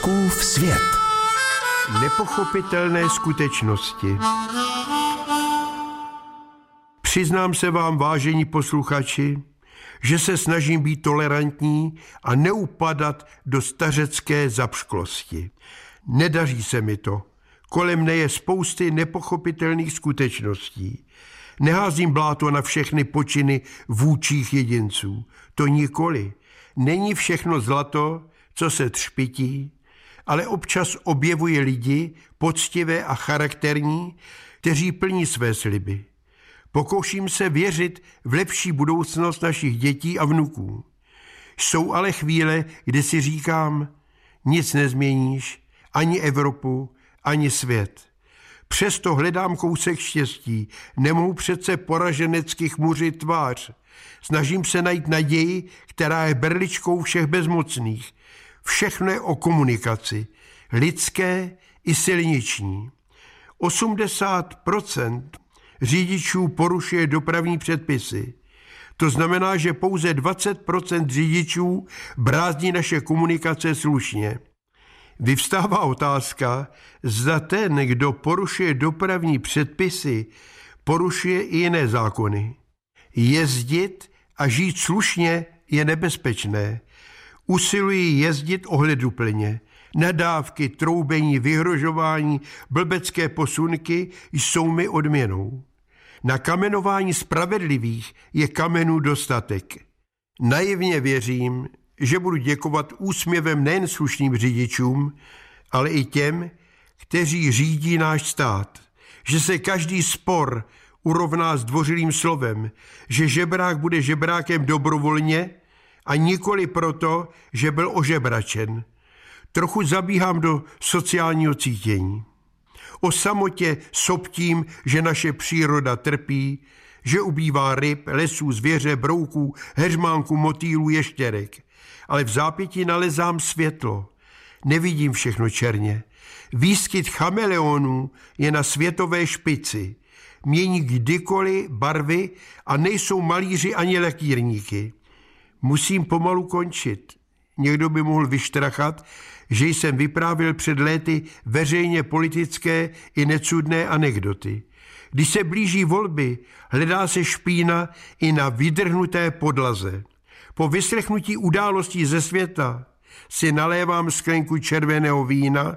Fouskův svět. Nepochopitelné skutečnosti. Přiznám se vám, vážení posluchači, že se snažím být tolerantní a neupadat do stařecké zapšklosti. Nedaří se mi to. Kolem mne je spousty nepochopitelných skutečností. Neházím bláto na všechny počiny vůčích jedinců. To nikoli. Není všechno zlato, co se třpití, ale občas objevuje lidi, poctivé a charakterní, kteří plní své sliby. Pokouším se věřit v lepší budoucnost našich dětí a vnuků. Jsou ale chvíle, kdy si říkám, nic nezměníš, ani Evropu, ani svět. Přesto hledám kousek štěstí, nemohu přece poraženecky chmuřit tvář. Snažím se najít naději, která je berličkou všech bezmocných. Všechno je o komunikaci, lidské i silniční. 80% řidičů porušuje dopravní předpisy. To znamená, že pouze 20% řidičů brázdí naše komunikace slušně. Vyvstává otázka, zda ten, kdo porušuje dopravní předpisy, porušuje i jiné zákony. Jezdit a žít slušně je nebezpečné. Usilují jezdit ohleduplně. Nadávky, troubení, vyhrožování, blbecké posunky jsou mi odměnou. Na kamenování spravedlivých je kamenů dostatek. Naivně věřím, že budu děkovat úsměvem nejen slušným řidičům, ale i těm, kteří řídí náš stát. Že se každý spor urovná s dvořilým slovem, že žebrák bude žebrákem dobrovolně a nikoli proto, že byl ožebračen. Trochu zabíhám do sociálního cítění. O samotě soptím, že naše příroda trpí, že ubývá ryb, lesů, zvěře, brouků, heřmánků, motýlů, ještěrek. Ale v zápětí nalezám světlo. Nevidím všechno černě. Výskyt chameleonů je na světové špici. Mění kdykoliv barvy a nejsou malíři ani lekírníky. Musím pomalu končit. Někdo by mohl vyštrachat, že jsem vyprávěl před léty veřejně politické i necudné anekdoty. Když se blíží volby, hledá se špína i na vydrhnuté podlaze. Po vyslechnutí událostí ze světa si nalévám sklenku červeného vína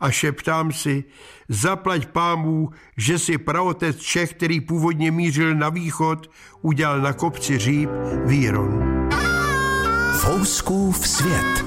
a šeptám si, zaplať pámů, že si praotec Čech, který původně mířil na východ, udělal na kopci říp výron. Fouskův svět.